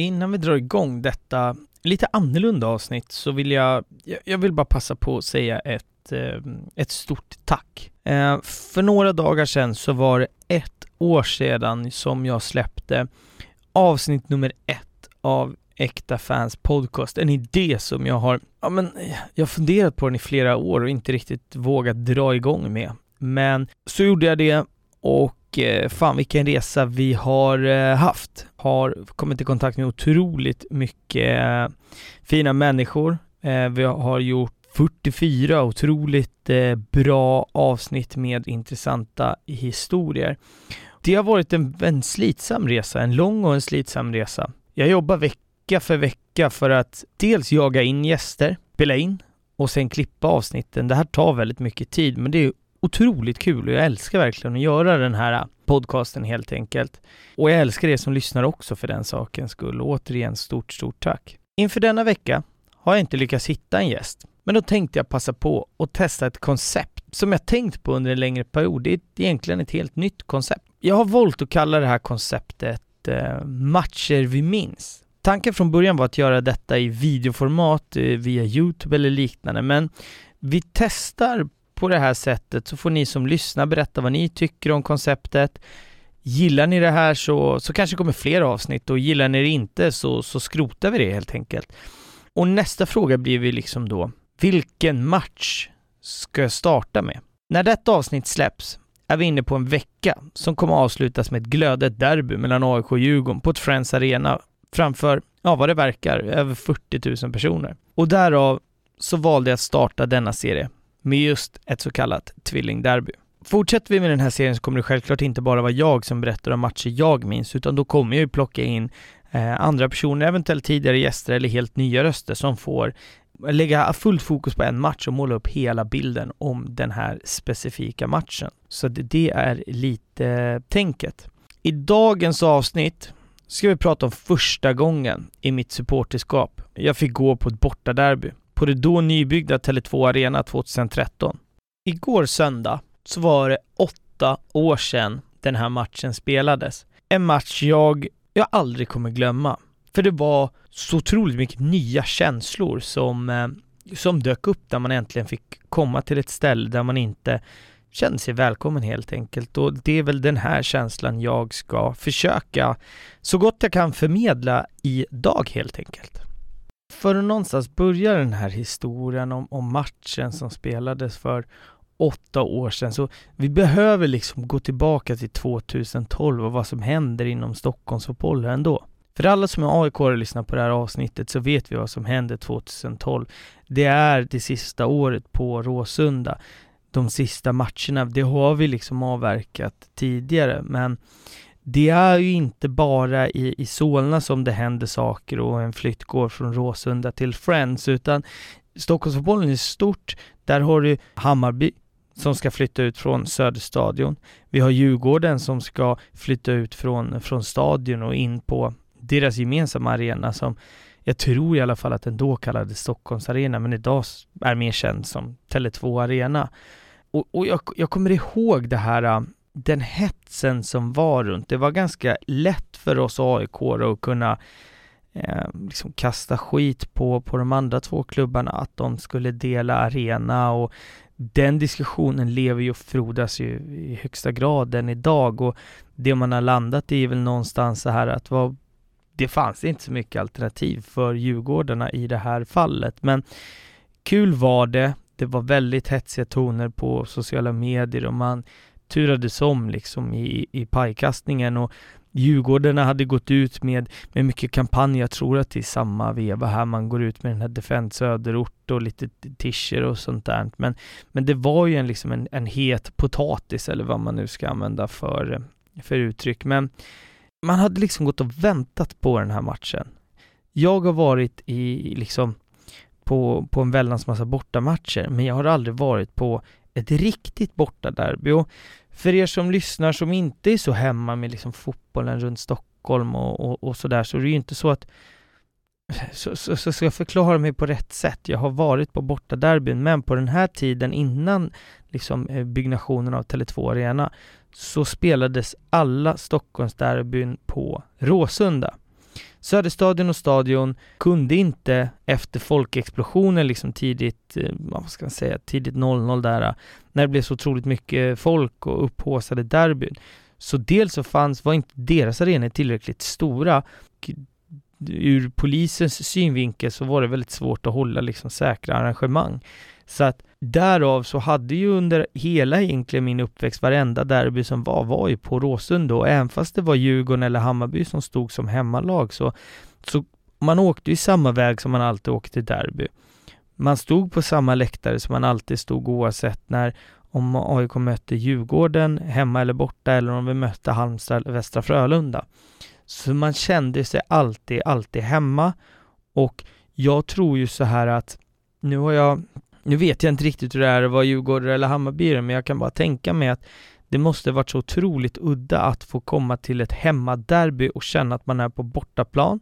Innan vi drar igång detta lite annorlunda avsnitt så vill jag, jag vill bara passa på att säga ett, eh, ett stort tack. Eh, för några dagar sedan så var det ett år sedan som jag släppte avsnitt nummer ett av Äkta Fans Podcast. En idé som jag har, ja men, eh, jag har funderat på den i flera år och inte riktigt vågat dra igång med. Men så gjorde jag det och och eh, fan vilken resa vi har eh, haft. Har kommit i kontakt med otroligt mycket eh, fina människor. Vi har gjort 44 otroligt bra avsnitt med intressanta historier. Det har varit en, en slitsam resa, en lång och en slitsam resa. Jag jobbar vecka för vecka för att dels jaga in gäster, spela in och sen klippa avsnitten. Det här tar väldigt mycket tid, men det är otroligt kul och jag älskar verkligen att göra den här podcasten helt enkelt. Och jag älskar er som lyssnar också för den sakens skull. Och återigen stort, stort tack. Inför denna vecka har jag inte lyckats hitta en gäst, men då tänkte jag passa på att testa ett koncept som jag tänkt på under en längre period. Det är egentligen ett helt nytt koncept. Jag har valt att kalla det här konceptet eh, Matcher vi minns. Tanken från början var att göra detta i videoformat eh, via Youtube eller liknande, men vi testar på det här sättet så får ni som lyssnar berätta vad ni tycker om konceptet. Gillar ni det här så, så kanske kommer fler avsnitt och gillar ni det inte så, så skrotar vi det helt enkelt. Och nästa fråga blir vi liksom då, vilken match ska jag starta med? När detta avsnitt släpps är vi inne på en vecka som kommer avslutas med ett glödet derby mellan AIK och Djurgården på ett Friends Arena framför, ja vad det verkar, över 40 000 personer. Och därav så valde jag att starta denna serie med just ett så kallat tvillingderby. Fortsätter vi med den här serien så kommer det självklart inte bara vara jag som berättar om matcher jag minns, utan då kommer jag ju plocka in eh, andra personer, eventuellt tidigare gäster eller helt nya röster som får lägga fullt fokus på en match och måla upp hela bilden om den här specifika matchen. Så det är lite tänket. I dagens avsnitt ska vi prata om första gången i mitt supporterskap. Jag fick gå på ett bortaderby på det då nybyggda Tele2 Arena 2013. Igår söndag så var det åtta år sedan den här matchen spelades. En match jag, jag aldrig kommer glömma. För det var så otroligt mycket nya känslor som, eh, som dök upp där man äntligen fick komma till ett ställe där man inte kände sig välkommen helt enkelt. Och det är väl den här känslan jag ska försöka så gott jag kan förmedla idag helt enkelt för att någonstans börja den här historien om, om matchen som spelades för åtta år sedan. Så vi behöver liksom gå tillbaka till 2012 och vad som händer inom Stockholmsfotbollen ändå. För alla som är AIK och lyssnar på det här avsnittet så vet vi vad som hände 2012. Det är det sista året på Råsunda. De sista matcherna, det har vi liksom avverkat tidigare men det är ju inte bara i, i Solna som det händer saker och en flytt går från Råsunda till Friends, utan Stockholmsfotbollen är stort. Där har du Hammarby som ska flytta ut från Söderstadion. Vi har Djurgården som ska flytta ut från, från stadion och in på deras gemensamma arena som jag tror i alla fall att den då kallades Stockholms arena, men idag är mer känd som Tele2 Arena. Och, och jag, jag kommer ihåg det här äh, den hetsen som var runt. Det var ganska lätt för oss aik att kunna eh, liksom kasta skit på, på de andra två klubbarna, att de skulle dela arena och den diskussionen lever ju och frodas ju i högsta grad än idag och det man har landat i är väl någonstans så här att vad, det fanns inte så mycket alternativ för Djurgårdarna i det här fallet, men kul var det. Det var väldigt hetsiga toner på sociala medier och man turades om liksom i, i pajkastningen och Djurgårdarna hade gått ut med, med mycket kampanj, jag tror att det är samma veva här man går ut med den här Defend Söderort och lite tischer och sånt där. Men, men det var ju en, liksom en, en het potatis eller vad man nu ska använda för, för uttryck. Men man hade liksom gått och väntat på den här matchen. Jag har varit i liksom på, på en väldans massa bortamatcher, men jag har aldrig varit på ett riktigt bortaderby. Och för er som lyssnar som inte är så hemma med liksom fotbollen runt Stockholm och, och, och sådär så är det ju inte så att så, så, så ska jag förklara mig på rätt sätt. Jag har varit på bortaderbyn, men på den här tiden innan liksom eh, byggnationen av Tele2 Arena så spelades alla Stockholmsderbyn på Råsunda. Söderstadion och Stadion kunde inte efter folkexplosionen liksom tidigt, eh, vad ska man säga, tidigt 00 där, när det blev så otroligt mycket folk och upphaussade derbyn. Så dels så fanns, var inte deras arenor tillräckligt stora. Ur polisens synvinkel så var det väldigt svårt att hålla liksom säkra arrangemang. Så att därav så hade ju under hela egentligen min uppväxt, varenda derby som var, var ju på Råsunda och även fast det var Djurgården eller Hammarby som stod som hemmalag så, så man åkte ju samma väg som man alltid åkte till derby. Man stod på samma läktare som man alltid stod oavsett när om AIK mötte Djurgården hemma eller borta eller om vi mötte Halmstad eller Västra Frölunda. Så man kände sig alltid, alltid hemma och jag tror ju så här att nu har jag nu vet jag inte riktigt hur det är att vara Djurgårdare eller Hammarbyare, men jag kan bara tänka mig att det måste varit så otroligt udda att få komma till ett hemmaderby och känna att man är på bortaplan.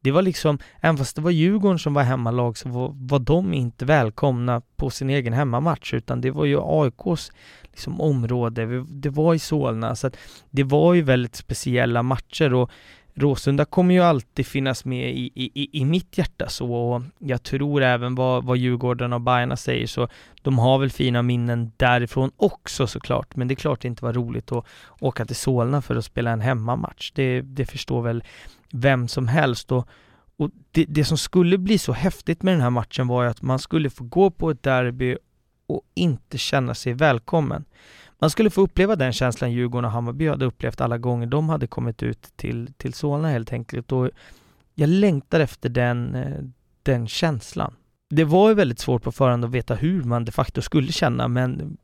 Det var liksom, även fast det var Djurgården som var hemmalag så var, var de inte välkomna på sin egen hemmamatch utan det var ju AIKs liksom område, det var i Solna så att det var ju väldigt speciella matcher och Råsunda kommer ju alltid finnas med i, i, i mitt hjärta så och jag tror även vad, vad Djurgården och Bajarna säger så de har väl fina minnen därifrån också såklart men det är klart det inte var roligt att åka till Solna för att spela en hemmamatch. Det, det förstår väl vem som helst och, och det, det som skulle bli så häftigt med den här matchen var ju att man skulle få gå på ett derby och inte känna sig välkommen. Man skulle få uppleva den känslan Djurgården och Hammarby hade upplevt alla gånger de hade kommit ut till, till Solna helt enkelt. Och jag längtar efter den, eh, den känslan. Det var ju väldigt svårt på förhand att veta hur man de facto skulle känna, men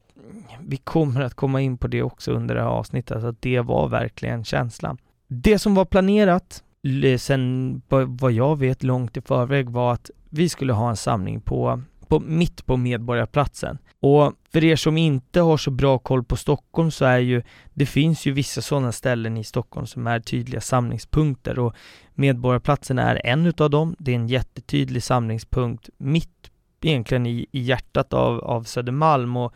vi kommer att komma in på det också under det här avsnittet, så att det var verkligen känslan. Det som var planerat sen vad jag vet långt i förväg var att vi skulle ha en samling på på, mitt på Medborgarplatsen. Och för er som inte har så bra koll på Stockholm så är ju, det finns ju vissa sådana ställen i Stockholm som är tydliga samlingspunkter och Medborgarplatsen är en utav dem. Det är en jättetydlig samlingspunkt mitt egentligen i, i hjärtat av, av Södermalm och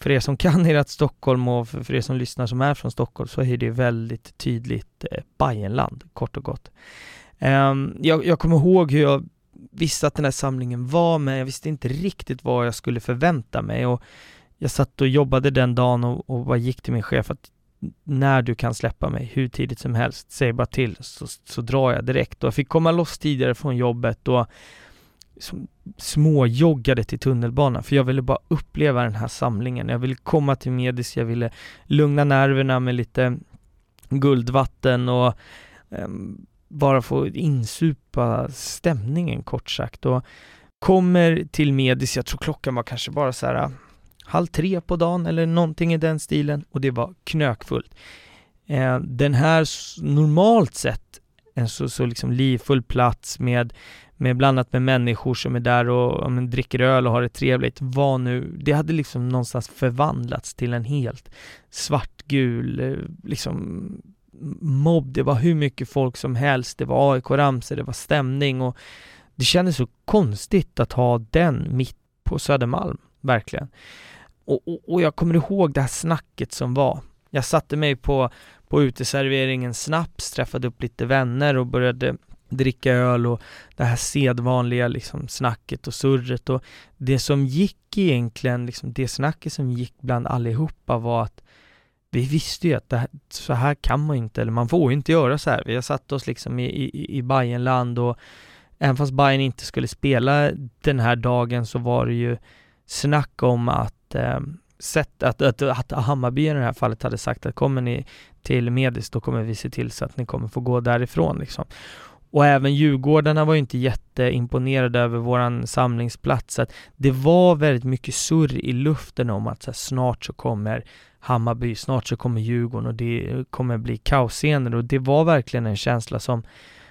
för er som kan ert Stockholm och för, för er som lyssnar som är från Stockholm så är det väldigt tydligt eh, Bajenland, kort och gott. Um, jag, jag kommer ihåg hur jag visste att den här samlingen var, men jag visste inte riktigt vad jag skulle förvänta mig och jag satt och jobbade den dagen och, och bara gick till min chef att när du kan släppa mig hur tidigt som helst, säg bara till så, så drar jag direkt och jag fick komma loss tidigare från jobbet och småjoggade till tunnelbanan för jag ville bara uppleva den här samlingen. Jag ville komma till Medis, jag ville lugna nerverna med lite guldvatten och um, bara få insupa stämningen kort sagt och kommer till Medis, jag tror klockan var kanske bara så här äh, halv tre på dagen eller någonting i den stilen och det var knökfullt. Eh, den här normalt sett en så, så liksom livfull plats med, med blandat med människor som är där och men, dricker öl och har det trevligt var nu, det hade liksom någonstans förvandlats till en helt svartgul, eh, liksom mobb, det var hur mycket folk som helst, det var AIK-ramsor, det var stämning och det kändes så konstigt att ha den mitt på Södermalm, verkligen. Och, och, och, jag kommer ihåg det här snacket som var. Jag satte mig på, på uteserveringen snaps, träffade upp lite vänner och började dricka öl och det här sedvanliga liksom snacket och surret och det som gick egentligen, liksom det snacket som gick bland allihopa var att vi visste ju att det här, så här kan man inte, eller man får ju inte göra så här. Vi har satt oss liksom i, i, i Bayernland och även fast Bayern inte skulle spela den här dagen så var det ju snack om att eh, sett, att, att, att Hammarby i det här fallet hade sagt att kommer ni till Medis då kommer vi se till så att ni kommer få gå därifrån liksom. Och även Djurgårdarna var ju inte jätteimponerade över våran samlingsplats. Så att det var väldigt mycket surr i luften om att så här, snart så kommer Hammarby, snart så kommer Djurgården och det kommer bli kaosscener och det var verkligen en känsla som,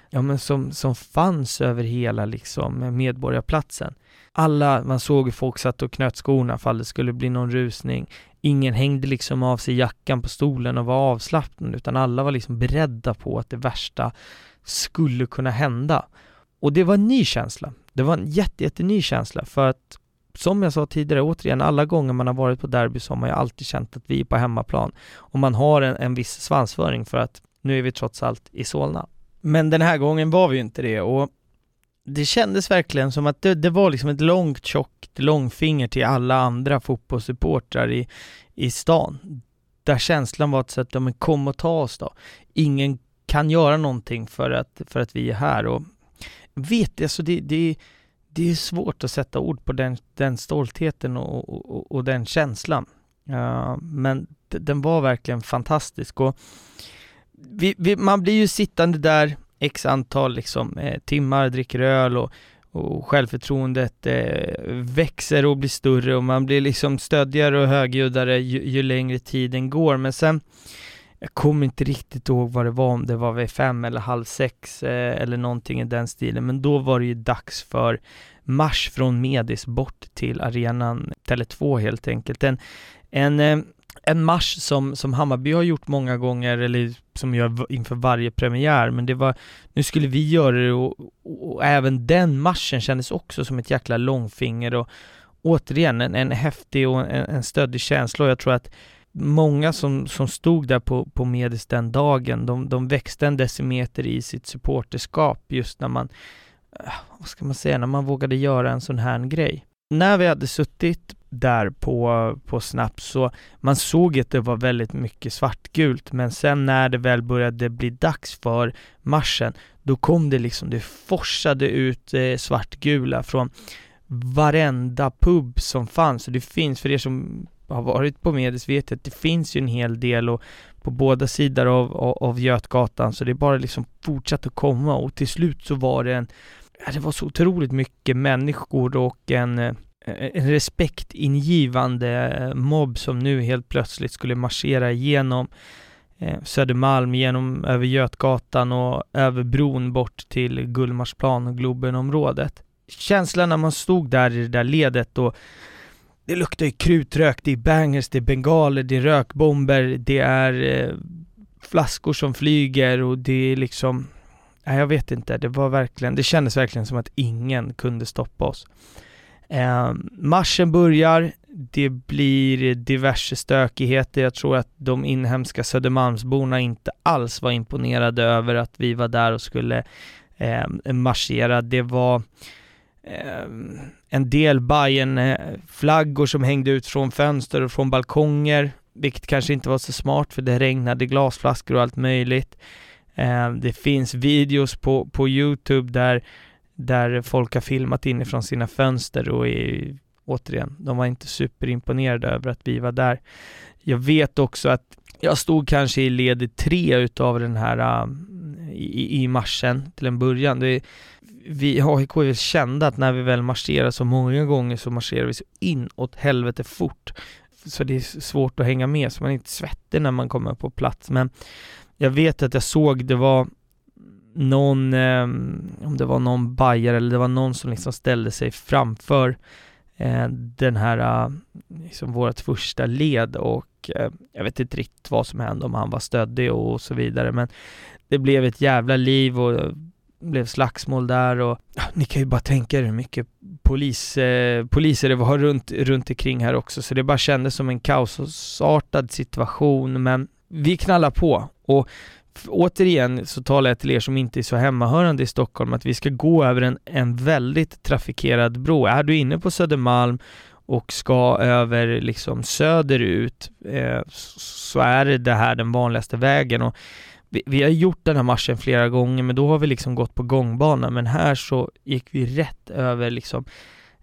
ja men som, som fanns över hela liksom Medborgarplatsen. Alla, man såg hur folk satt och knöt skorna ifall det skulle bli någon rusning. Ingen hängde liksom av sig jackan på stolen och var avslappnad utan alla var liksom beredda på att det värsta skulle kunna hända. Och det var en ny känsla. Det var en jätte, jätteny känsla för att som jag sa tidigare, återigen, alla gånger man har varit på derby så har man ju alltid känt att vi är på hemmaplan. Och man har en, en viss svansföring för att nu är vi trots allt i Solna. Men den här gången var vi ju inte det och det kändes verkligen som att det, det var liksom ett långt tjockt långfinger till alla andra fotbollssupportrar i, i stan. Där känslan var att säga, men kom och ta oss då. Ingen kan göra någonting för att, för att vi är här och vet, alltså det, det, det är svårt att sätta ord på den, den stoltheten och, och, och den känslan. Uh, men den var verkligen fantastisk och vi, vi, man blir ju sittande där x antal liksom, eh, timmar, dricker öl och, och självförtroendet eh, växer och blir större och man blir liksom stöddigare och högljuddare ju, ju längre tiden går. Men sen, jag kommer inte riktigt ihåg vad det var, om det var vid fem eller halv sex eh, eller någonting i den stilen, men då var det ju dags för marsch från Medis bort till arenan Tele2 helt enkelt. En, en eh, en marsch som, som Hammarby har gjort många gånger, eller som gör inför varje premiär, men det var, nu skulle vi göra det och, och, och även den marschen kändes också som ett jäkla långfinger. Och återigen en, en häftig och en, en stöddig känsla. Och jag tror att många som, som stod där på, på Medis den dagen, de, de växte en decimeter i sitt supporterskap just när man, äh, vad ska man säga, när man vågade göra en sån här grej. När vi hade suttit där på, på Snaps så man såg att det var väldigt mycket svartgult men sen när det väl började bli dags för marschen då kom det liksom, det forsade ut eh, svartgula från varenda pub som fanns och det finns, för er som har varit på Medis vet att det finns ju en hel del och på båda sidor av, av, av Götgatan så det är bara liksom fortsatt att komma och till slut så var det en, ja, det var så otroligt mycket människor och en eh, en respektingivande eh, mobb som nu helt plötsligt skulle marschera igenom eh, Södermalm, genom över Götgatan och över bron bort till Gullmarsplan och Globenområdet. Känslan när man stod där i det där ledet och det luktar ju krutrök, det är bangers, det är bengaler, det är rökbomber, det är eh, flaskor som flyger och det är liksom, nej jag vet inte, det var verkligen, det kändes verkligen som att ingen kunde stoppa oss. Eh, marschen börjar, det blir diverse stökigheter. Jag tror att de inhemska Södermalmsborna inte alls var imponerade över att vi var där och skulle eh, marschera. Det var eh, Ehm, en del bayern flaggor som hängde ut från fönster och från balkonger, vilket kanske inte var så smart för det regnade glasflaskor och allt möjligt. Ehm, det finns videos på, på Youtube där där folk har filmat inifrån sina fönster och är, återigen, de var inte superimponerade över att vi var där. Jag vet också att jag stod kanske i led tre utav den här ah, i, i marschen till en början. Det, vi AIK är kända att när vi väl marscherar så många gånger så marscherar vi så inåt helvete fort. Så det är svårt att hänga med, så man är inte svettig när man kommer på plats. Men jag vet att jag såg, det var någon, eh, om det var någon bajare eller det var någon som liksom ställde sig framför eh, den här, eh, liksom vårt första led och eh, jag vet inte riktigt vad som hände, om han var stöddig och så vidare, men det blev ett jävla liv och blev slagsmål där och ja, ni kan ju bara tänka er hur mycket polis, eh, poliser det var runt, runt omkring här också, så det bara kändes som en kaosartad situation, men vi knallar på. Och återigen så talar jag till er som inte är så hemmahörande i Stockholm att vi ska gå över en, en väldigt trafikerad bro. Är du inne på Södermalm och ska över liksom söderut eh, så är det, det här den vanligaste vägen. Och vi, vi, har gjort den här marschen flera gånger men då har vi liksom gått på gångbanan men här så gick vi rätt över liksom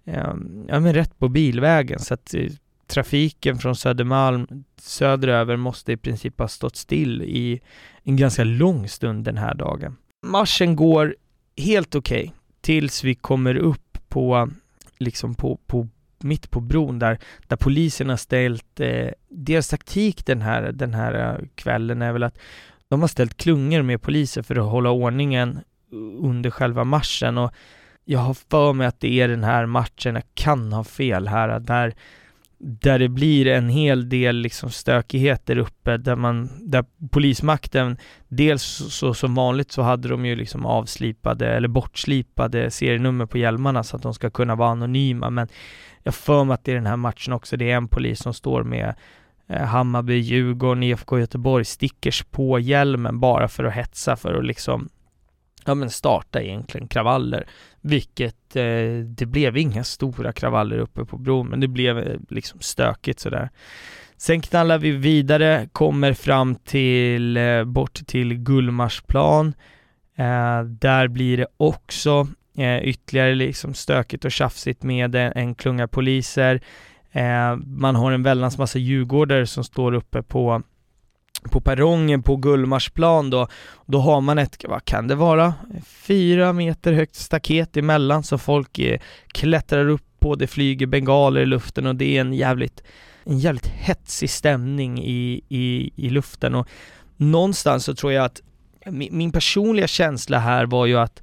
eh, ja men rätt på bilvägen. Så att eh, trafiken från Södermalm söderöver måste i princip ha stått still i en ganska lång stund den här dagen. Marschen går helt okej okay, tills vi kommer upp på, liksom på, på mitt på bron där, där polisen har ställt, eh, deras taktik den här, den här eh, kvällen. Är väl att de har ställt klungor med poliser för att hålla ordningen under själva marschen och jag har för mig att det är den här matchen, jag kan ha fel här, där där det blir en hel del liksom stökigheter uppe där man, där polismakten, dels så som vanligt så hade de ju liksom avslipade eller bortslipade serienummer på hjälmarna så att de ska kunna vara anonyma men jag för mig att det är den här matchen också, det är en polis som står med Eh, Hammarby, Djurgården, IFK Göteborg stickers på hjälmen bara för att hetsa för att liksom ja men starta egentligen kravaller, vilket eh, det blev inga stora kravaller uppe på bron, men det blev eh, liksom stökigt sådär. Sen knallar vi vidare, kommer fram till, eh, bort till Gullmarsplan. Eh, där blir det också eh, ytterligare liksom stökigt och tjafsigt med en, en klunga poliser. Eh, man har en väldans massa djurgårdare som står uppe på på perrongen på Gullmarsplan då, då har man ett, vad kan det vara, fyra meter högt staket emellan så folk eh, klättrar upp på, det flyger bengaler i luften och det är en jävligt, en jävligt hetsig stämning i, i, i luften. Och någonstans så tror jag att min, min personliga känsla här var ju att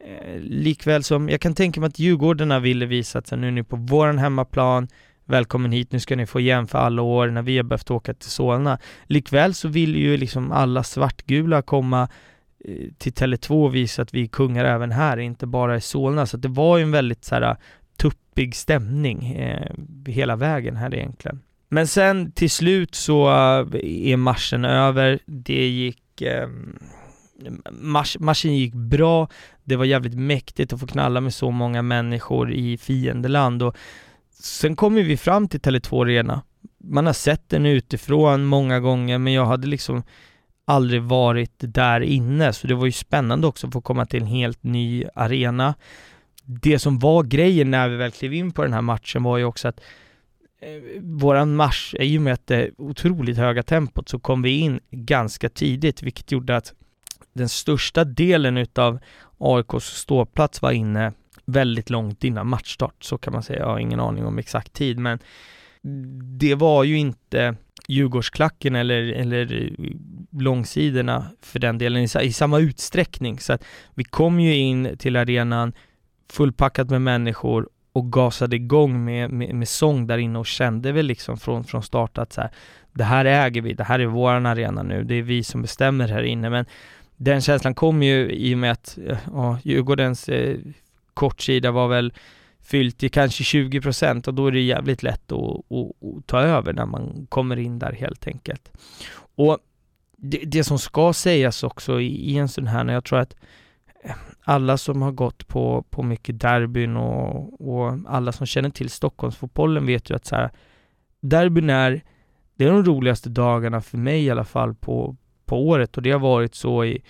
eh, likväl som, jag kan tänka mig att Djurgårdarna ville visa att nu är ni på våran hemmaplan, välkommen hit, nu ska ni få igen för alla år när vi har behövt åka till Solna. Likväl så vill ju liksom alla svartgula komma eh, till Tele2 och visa att vi är kungar även här, inte bara i Solna. Så det var ju en väldigt så här eh, tuppig stämning eh, hela vägen här egentligen. Men sen till slut så eh, är marschen över. Det gick eh, Mars, marschen gick bra, det var jävligt mäktigt att få knalla med så många människor i fiendeland och Sen kommer vi fram till Tele2 Arena. Man har sett den utifrån många gånger, men jag hade liksom aldrig varit där inne, så det var ju spännande också att få komma till en helt ny arena. Det som var grejen när vi väl klev in på den här matchen var ju också att eh, våran marsch, eh, i och med att det otroligt höga tempot, så kom vi in ganska tidigt, vilket gjorde att den största delen utav AIKs ståplats var inne väldigt långt innan matchstart, så kan man säga. Jag har ingen aning om exakt tid, men det var ju inte Djurgårdsklacken eller, eller långsidorna för den delen i, i samma utsträckning. Så att vi kom ju in till arenan fullpackat med människor och gasade igång med, med, med sång där inne och kände väl liksom från, från start att så här, det här äger vi, det här är våran arena nu, det är vi som bestämmer här inne. Men den känslan kom ju i och med att ja, Djurgårdens eh, kortsida var väl fyllt till kanske 20% och då är det jävligt lätt att, att, att, ta över när man kommer in där helt enkelt. Och det, det som ska sägas också i, i en sån här, när jag tror att alla som har gått på, på mycket derbyn och, och alla som känner till Stockholmsfotbollen vet ju att så här, derbyn är, det är de roligaste dagarna för mig i alla fall på, på året och det har varit så i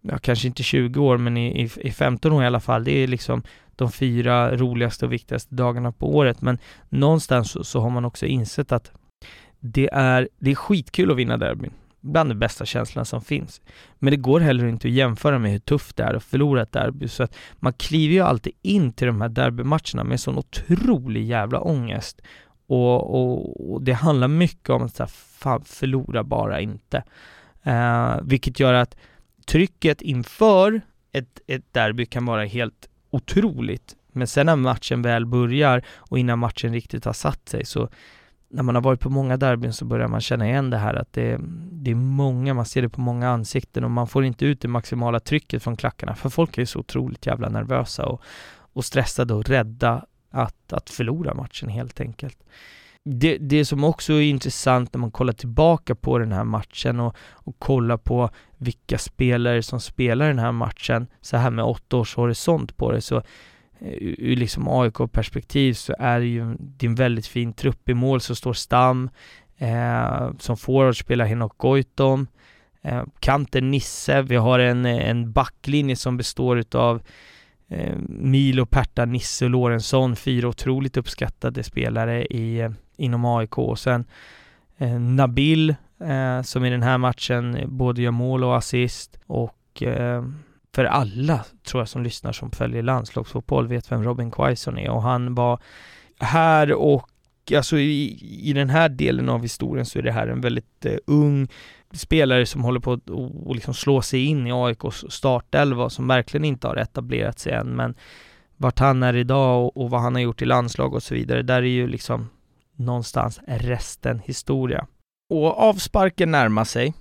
ja, kanske inte 20 år, men i, i, i 15 år i alla fall. Det är liksom de fyra roligaste och viktigaste dagarna på året. Men någonstans så, så har man också insett att det är, det är skitkul att vinna derbyn. Bland de bästa känslorna som finns. Men det går heller inte att jämföra med hur tufft det är att förlora ett derby. Så att man kliver ju alltid in till de här derbymatcherna med sån otrolig jävla ångest. Och, och, och det handlar mycket om att så här, fan, förlora bara inte. Uh, vilket gör att trycket inför ett, ett derby kan vara helt otroligt. Men sen när matchen väl börjar och innan matchen riktigt har satt sig så när man har varit på många derbyn så börjar man känna igen det här att det, det är många, man ser det på många ansikten och man får inte ut det maximala trycket från klackarna för folk är så otroligt jävla nervösa och, och stressade och rädda att, att förlora matchen helt enkelt det, det som också är intressant när man kollar tillbaka på den här matchen och, och kollar på vilka spelare som spelar den här matchen, så här med åtta års horisont på det, så eh, ur liksom AIK-perspektiv så är det ju det är en väldigt fin trupp. I mål så står Stam, eh, som forward spelar Henok Goitom, eh, kanten Nisse, vi har en, en backlinje som består utav eh, Milo, Perta, Nisse och Lorentzon, fyra otroligt uppskattade spelare i, eh, inom AIK. Och sen eh, Nabil, eh, som i den här matchen både gör mål och assist. Och eh, för alla, tror jag, som lyssnar som följer landslagsfotboll vet vem Robin Quaison är. Och han var här och alltså i, i den här delen av historien så är det här en väldigt eh, ung spelare som håller på att och liksom slå sig in i AIKs startelva som verkligen inte har etablerat sig än men vart han är idag och, och, vad han har gjort i landslag och så vidare, där är ju liksom någonstans resten historia. Och avsparken närmar sig.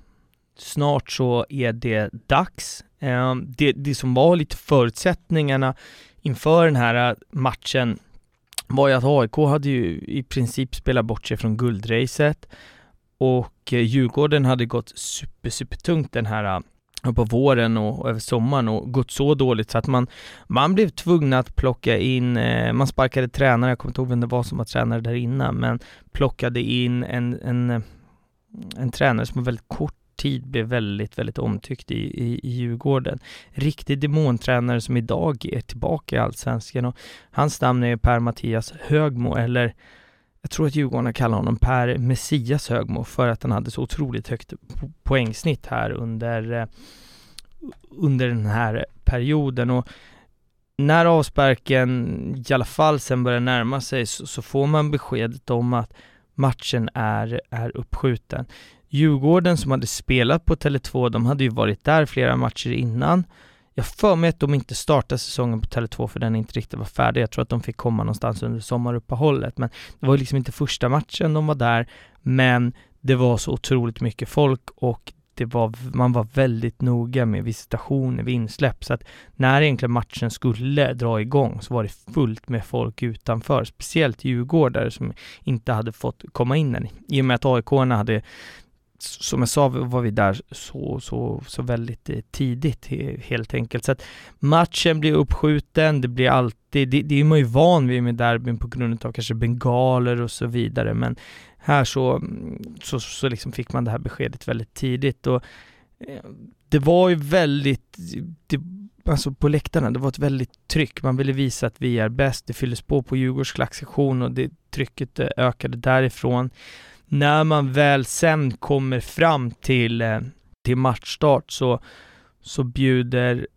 Snart så är det dags. Ehm, det, det som var lite förutsättningarna inför den här äh, matchen var ju att AIK hade ju i princip spelat bort sig från guldracet och eh, Djurgården hade gått super, super tungt den här äh, på våren och, och, över sommaren och gått så dåligt så att man, man blev tvungen att plocka in, eh, man sparkade tränare, jag kommer inte ihåg vem det var som var tränare där innan, men plockade in en, en, eh, en tränare som var väldigt kort tid blev väldigt, väldigt omtyckt i, i, i Djurgården. Riktig demontränare som idag är tillbaka i Allsvenskan och hans namn är Per-Mattias Högmo, eller jag tror att Djurgården kallar honom Per Messias Högmo för att han hade så otroligt högt poängsnitt här under, eh, under den här perioden. Och när avsparken i alla fall sen börjar närma sig så, så, får man beskedet om att matchen är, är uppskjuten. Djurgården som hade spelat på Tele2, de hade ju varit där flera matcher innan. Jag för mig att de inte startade säsongen på Tele2 för den inte riktigt var färdig. Jag tror att de fick komma någonstans under sommaruppehållet, men det var liksom inte första matchen de var där, men det var så otroligt mycket folk och det var, man var väldigt noga med visitationer vid insläpp, så att när egentligen matchen skulle dra igång så var det fullt med folk utanför, speciellt djurgårdare som inte hade fått komma in än. I och med att aik hade som jag sa var vi där så, så, så väldigt eh, tidigt helt enkelt. Så att matchen blir uppskjuten, det blir alltid, det, det är man ju van vid med derbyn på grund av kanske bengaler och så vidare, men här så, mm, så, så liksom fick man det här beskedet väldigt tidigt och eh, det var ju väldigt, det, alltså på läktarna, det var ett väldigt tryck. Man ville visa att vi är bäst. Det fylldes på på Djurgårds klacksektion och det trycket eh, ökade därifrån när man väl sen kommer fram till, eh, till matchstart så, så bjuder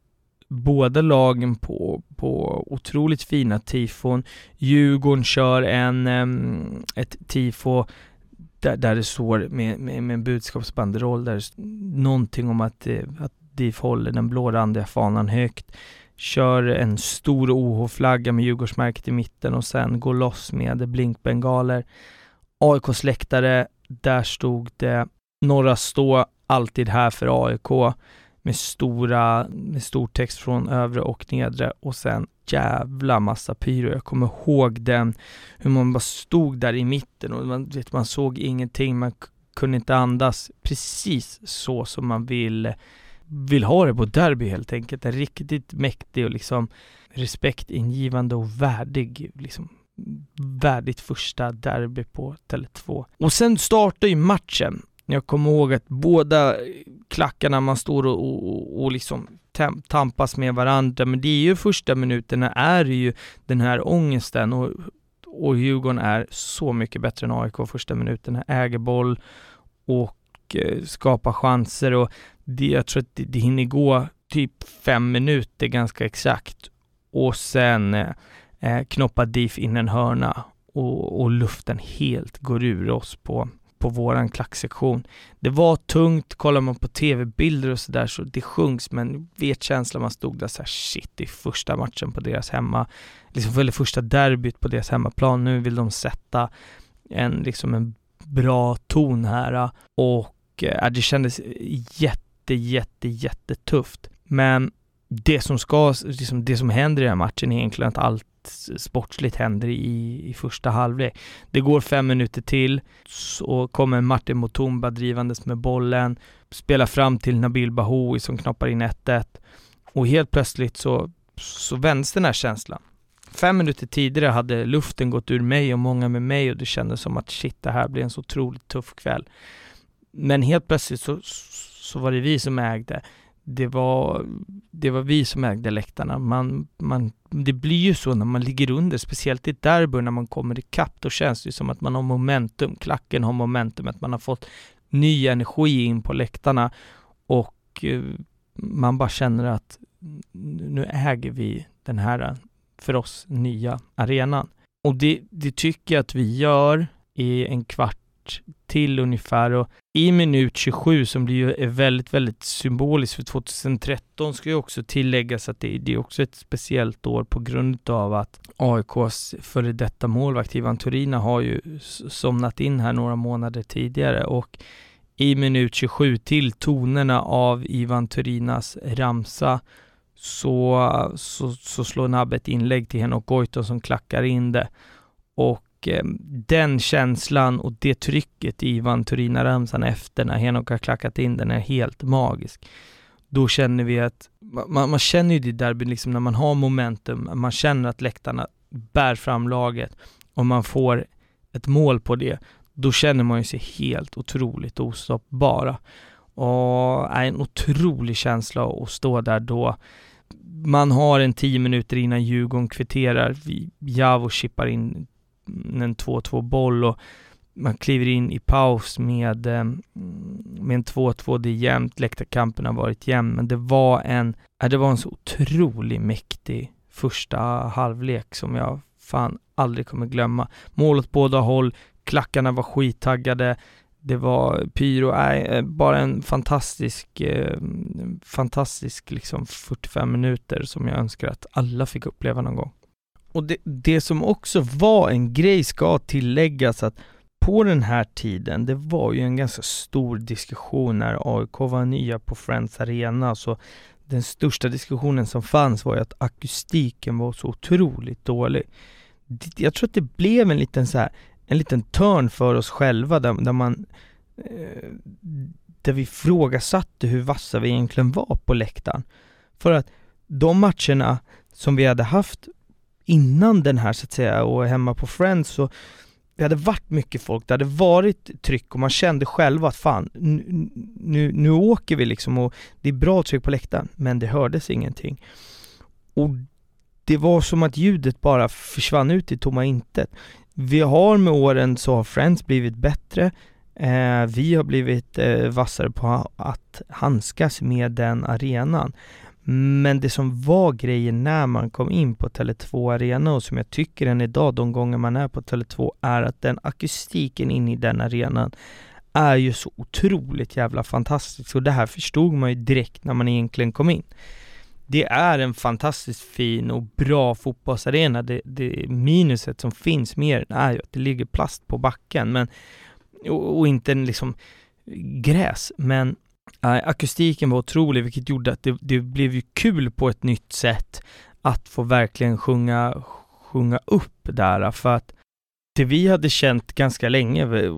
båda lagen på, på otroligt fina tifon. Djurgården kör en, eh, ett tifo där, där det står med, med, med en budskapsbanderoll där det någonting om att, eh, att DIF håller den blårandiga fanan högt kör en stor OH-flagga med Djurgårdsmärket i mitten och sen går loss med blinkbengaler. AIKs läktare, där stod det Norra stå, alltid här för AIK med stora, med stor text från övre och nedre och sen jävla massa pyro. Jag kommer ihåg den, hur man bara stod där i mitten och man, vet, man såg ingenting, man kunde inte andas. Precis så som man vill, vill ha det på derby helt enkelt. En riktigt mäktig och liksom respektingivande och värdig liksom värdigt första derby på Tele2. Och sen startar ju matchen. Jag kommer ihåg att båda klackarna man står och, och, och liksom tampas med varandra, men det är ju första minuterna är ju den här ångesten. Och, och Djurgården är så mycket bättre än AIK första minuterna, äger boll och eh, skapar chanser. Och det, jag tror att det, det hinner gå typ fem minuter ganska exakt. Och sen eh, eh, knoppar DIF in en hörna och, och, luften helt går ur oss på, på våran klacksektion. Det var tungt, kollar man på tv-bilder och sådär så det sjungs men vet känslan man stod där såhär shit, det är första matchen på deras hemma, liksom eller första derbyt på deras hemmaplan, nu vill de sätta en liksom en bra ton här eh, och eh, det kändes jätte, jätte, jättetufft. Men det som ska, liksom det som händer i den här matchen är egentligen att allt sportsligt händer i, i första halvlek. Det går fem minuter till, så kommer Martin Mutumba drivandes med bollen, spelar fram till Nabil Bahoui som knoppar in 1-1 och helt plötsligt så, så vänds den här känslan. Fem minuter tidigare hade luften gått ur mig och många med mig och det kändes som att shit, det här blir en så otroligt tuff kväll. Men helt plötsligt så, så var det vi som ägde det var, det var vi som ägde läktarna. Man, man, det blir ju så när man ligger under, speciellt i ett derby när man kommer ikapp, då känns det som att man har momentum. Klacken har momentum, att man har fått ny energi in på läktarna och eh, man bara känner att nu äger vi den här, för oss, nya arenan. Och det, det tycker jag att vi gör i en kvart till ungefär och i minut 27 som blir ju väldigt, väldigt symboliskt för 2013 ska ju också tilläggas att det, det är också ett speciellt år på grund av att AIKs före detta målvakt Ivan Turina har ju somnat in här några månader tidigare och i minut 27 till tonerna av Ivan Turinas ramsa så, så, så slår Nabbe ett inlägg till Henok Goitom som klackar in det. Och Eh, den känslan och det trycket i Ivan Turina-ramsan efter när Henok har klackat in den är helt magisk. då känner vi att, man, man känner ju det derbyn liksom när man har momentum, man känner att läktarna bär fram laget och man får ett mål på det, då känner man ju sig helt otroligt ostoppbara. Och är en otrolig känsla att stå där då. Man har en tio minuter innan Djurgården kvitterar, Javo chippar in en 2-2 boll och man kliver in i paus med, eh, med en 2-2, det är jämnt, läktarkampen har varit jämn, men det var en, det var en så otroligt mäktig första halvlek som jag fan aldrig kommer glömma. Mål åt båda håll, klackarna var skittaggade, det var pyro, äh, bara en fantastisk, eh, fantastisk liksom 45 minuter som jag önskar att alla fick uppleva någon gång. Och det, det som också var en grej ska tilläggas att på den här tiden, det var ju en ganska stor diskussion när AIK var nya på Friends Arena, så den största diskussionen som fanns var ju att akustiken var så otroligt dålig. Jag tror att det blev en liten så här, en liten törn för oss själva där, där man eh, där vi frågasatte hur vassa vi egentligen var på läktaren. För att de matcherna som vi hade haft innan den här så att säga och hemma på Friends så det hade varit mycket folk, det hade varit tryck och man kände själva att fan, nu, nu, nu åker vi liksom och det är bra tryck på läktaren, men det hördes ingenting. Och det var som att ljudet bara försvann ut i tomma intet. Vi har med åren så har Friends blivit bättre, eh, vi har blivit eh, vassare på att handskas med den arenan. Men det som var grejen när man kom in på Tele2 Arena och som jag tycker än idag, de gånger man är på Tele2, är att den akustiken in i den arenan är ju så otroligt jävla fantastisk och det här förstod man ju direkt när man egentligen kom in. Det är en fantastiskt fin och bra fotbollsarena. Det, det minuset som finns med den är ju att det ligger plast på backen men, och, och inte liksom gräs, men akustiken var otrolig, vilket gjorde att det, det, blev ju kul på ett nytt sätt att få verkligen sjunga, sjunga upp där, för att det vi hade känt ganska länge, vi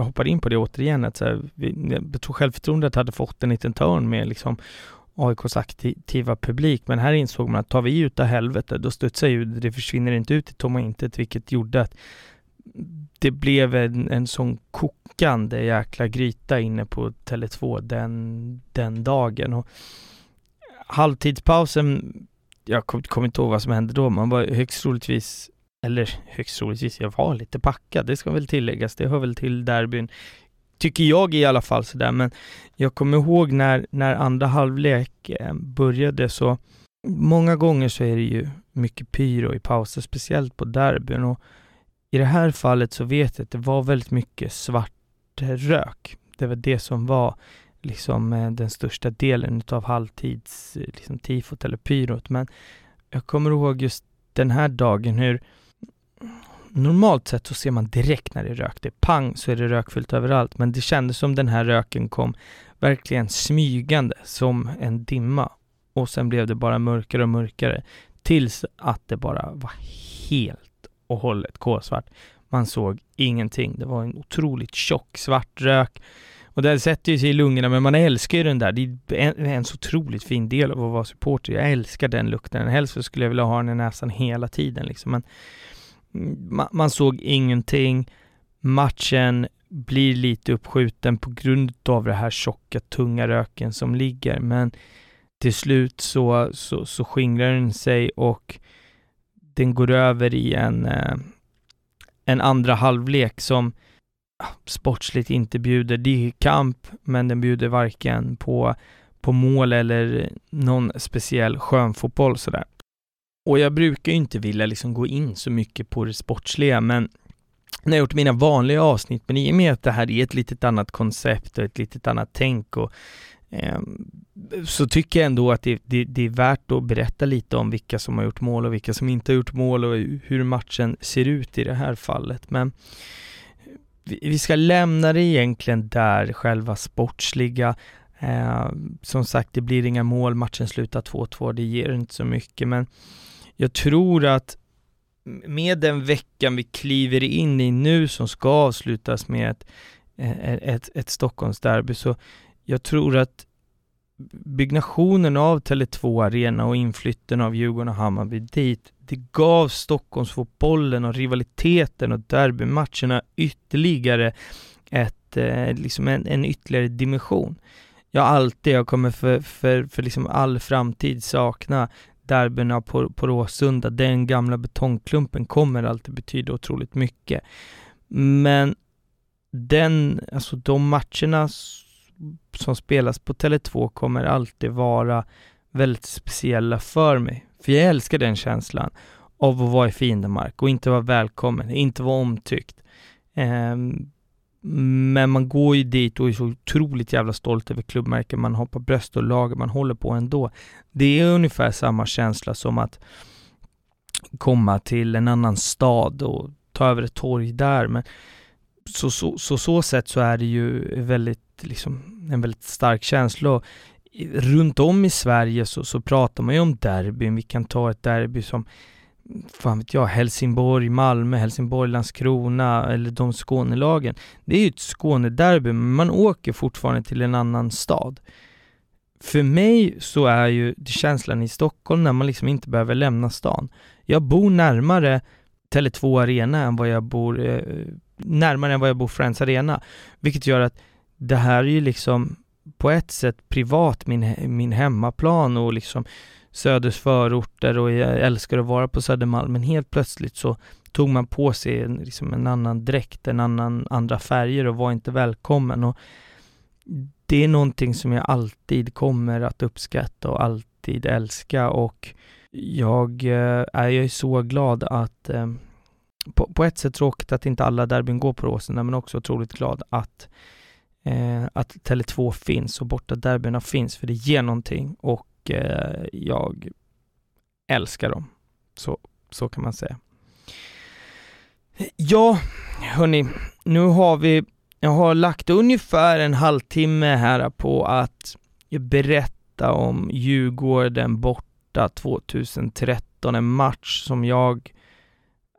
hoppar in på det återigen, att så här, vi, jag tror självförtroendet hade fått en liten törn med liksom AIKs aktiva publik, men här insåg man att tar vi ut det helvete, då studsar ju det försvinner inte ut i tomma intet, vilket gjorde att det blev en, en sån kokande jäkla gryta inne på Tele2 den, den dagen. Och halvtidspausen, jag kommer kom inte ihåg vad som hände då, man var högst troligtvis, eller högst troligtvis, jag var lite packad, det ska väl tilläggas, det hör väl till derbyn. Tycker jag i alla fall sådär, men jag kommer ihåg när, när andra halvlek eh, började så många gånger så är det ju mycket pyro i pauser, speciellt på derbyn och i det här fallet så vet jag att det var väldigt mycket svart Eh, rök. Det var det som var liksom eh, den största delen av halvtids eh, liksom, tifot eller pyrot. Men jag kommer ihåg just den här dagen hur normalt sett så ser man direkt när det är rök. Det är pang så är det rökfyllt överallt. Men det kändes som den här röken kom verkligen smygande som en dimma. Och sen blev det bara mörkare och mörkare tills att det bara var helt och hållet kolsvart. Man såg ingenting. Det var en otroligt tjock svart rök. Och det sätter ju sig i lungorna, men man älskar ju den där. Det är en, en så otroligt fin del av att vara supporter. Jag älskar den lukten. Helst så skulle jag vilja ha den i näsan hela tiden liksom. Men man, man såg ingenting. Matchen blir lite uppskjuten på grund av det här tjocka, tunga röken som ligger. Men till slut så, så, så skingrar den sig och den går över i en, eh, en andra halvlek som ah, sportsligt inte bjuder, det är kamp, men den bjuder varken på, på mål eller någon speciell skönfotboll sådär. Och jag brukar ju inte vilja liksom gå in så mycket på det sportsliga, men när jag gjort mina vanliga avsnitt, men i och med att det här är ett litet annat koncept och ett litet annat tänk och Ehm, så tycker jag ändå att det, det, det, är värt att berätta lite om vilka som har gjort mål och vilka som inte har gjort mål och hur matchen ser ut i det här fallet. Men vi ska lämna det egentligen där, själva sportsliga. Eh, som sagt, det blir inga mål, matchen slutar 2-2, det ger inte så mycket, men jag tror att med den veckan vi kliver in i nu som ska avslutas med ett, ett, ett Stockholmsderby så jag tror att byggnationen av Tele2 Arena och inflytten av Djurgården och Hammarby dit, det gav Stockholmsfotbollen och rivaliteten och derbymatcherna ytterligare ett, eh, liksom en, en ytterligare dimension. Jag alltid, jag kommer för, för, för liksom all framtid sakna derbyna på, på Råsunda. Den gamla betongklumpen kommer alltid betyda otroligt mycket. Men den, alltså de matcherna som spelas på Tele2 kommer alltid vara väldigt speciella för mig. För jag älskar den känslan av att vara i fiendemark och inte vara välkommen, inte vara omtyckt. Um, men man går ju dit och är så otroligt jävla stolt över klubbmärken man har på bröst och lager man håller på ändå. Det är ungefär samma känsla som att komma till en annan stad och ta över ett torg där. Men så, så, så, så sätt så är det ju väldigt, liksom, en väldigt stark känsla. Och runt om i Sverige så, så pratar man ju om derbyn. Vi kan ta ett derby som fan vet jag, Helsingborg, Malmö, Helsingborg, Landskrona eller de Skånelagen. Det är ju ett Skånederby, men man åker fortfarande till en annan stad. För mig så är ju känslan i Stockholm när man liksom inte behöver lämna stan. Jag bor närmare Tele2 Arena än vad jag bor, eh, närmare än vad jag bor Friends Arena. Vilket gör att det här är ju liksom på ett sätt privat min, min hemmaplan och liksom Söders förorter och jag älskar att vara på Södermalm men helt plötsligt så tog man på sig en, liksom en annan dräkt, en annan, andra färger och var inte välkommen. Och det är någonting som jag alltid kommer att uppskatta och alltid älska och jag eh, är så glad att äh, på, på, ett sätt tråkigt att inte alla derbyn går på Råsunda men också otroligt glad att eh, att Tele2 finns och borta derbyna finns för det ger någonting och eh, jag älskar dem. Så, så kan man säga. Ja, hörni, nu har vi, jag har lagt ungefär en halvtimme här på att berätta om Djurgården borta 2013, en match som jag,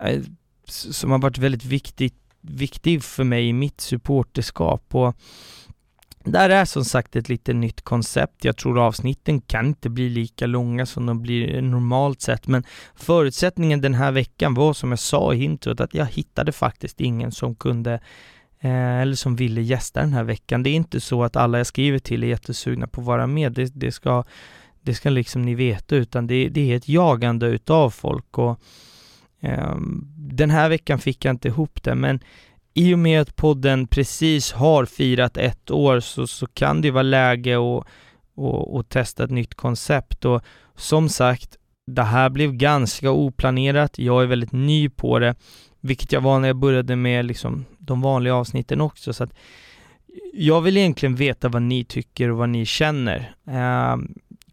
eh, som har varit väldigt viktig, viktig för mig i mitt supporterskap och där är som sagt ett lite nytt koncept. Jag tror avsnitten kan inte bli lika långa som de blir normalt sett, men förutsättningen den här veckan var som jag sa i introt att jag hittade faktiskt ingen som kunde eh, eller som ville gästa den här veckan. Det är inte så att alla jag skriver till är jättesugna på att vara med. Det, det ska, det ska liksom ni veta, utan det, det är ett jagande utav folk och eh, den här veckan fick jag inte ihop det, men i och med att podden precis har firat ett år så, så kan det vara läge att och, och testa ett nytt koncept och som sagt, det här blev ganska oplanerat. Jag är väldigt ny på det, vilket jag var när jag började med liksom de vanliga avsnitten också. Så att jag vill egentligen veta vad ni tycker och vad ni känner. Eh,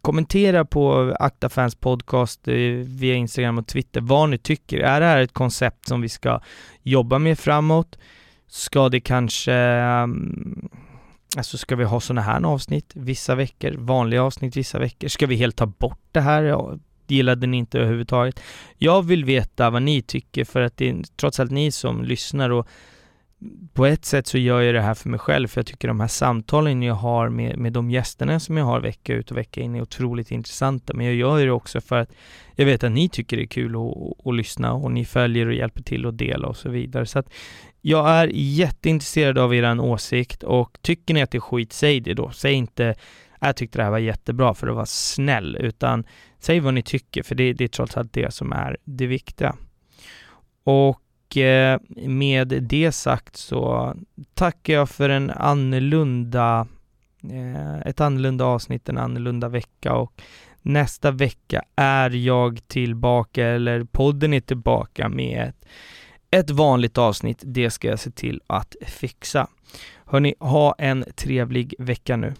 kommentera på Aktafans podcast eh, via Instagram och Twitter vad ni tycker. Är det här ett koncept som vi ska jobba med framåt? Ska det kanske mm, Alltså ska vi ha sådana här avsnitt vissa veckor, vanliga avsnitt vissa veckor? Ska vi helt ta bort det här? Gillade ni inte överhuvudtaget? Jag vill veta vad ni tycker för att det är trots allt ni som lyssnar och på ett sätt så gör jag det här för mig själv, för jag tycker de här samtalen jag har med, med de gästerna som jag har vecka ut och vecka in är otroligt intressanta. Men jag gör det också för att jag vet att ni tycker det är kul att, att lyssna och ni följer och hjälper till att dela och så vidare. Så att jag är jätteintresserad av er åsikt och tycker ni att det är skit, säg det då. Säg inte jag tyckte det här var jättebra för att vara snäll, utan säg vad ni tycker, för det, det är trots allt det som är det viktiga. Och och eh, med det sagt så tackar jag för en annorlunda, eh, ett annorlunda avsnitt, en annorlunda vecka och nästa vecka är jag tillbaka, eller podden är tillbaka med ett, ett vanligt avsnitt. Det ska jag se till att fixa. Hörni, ha en trevlig vecka nu.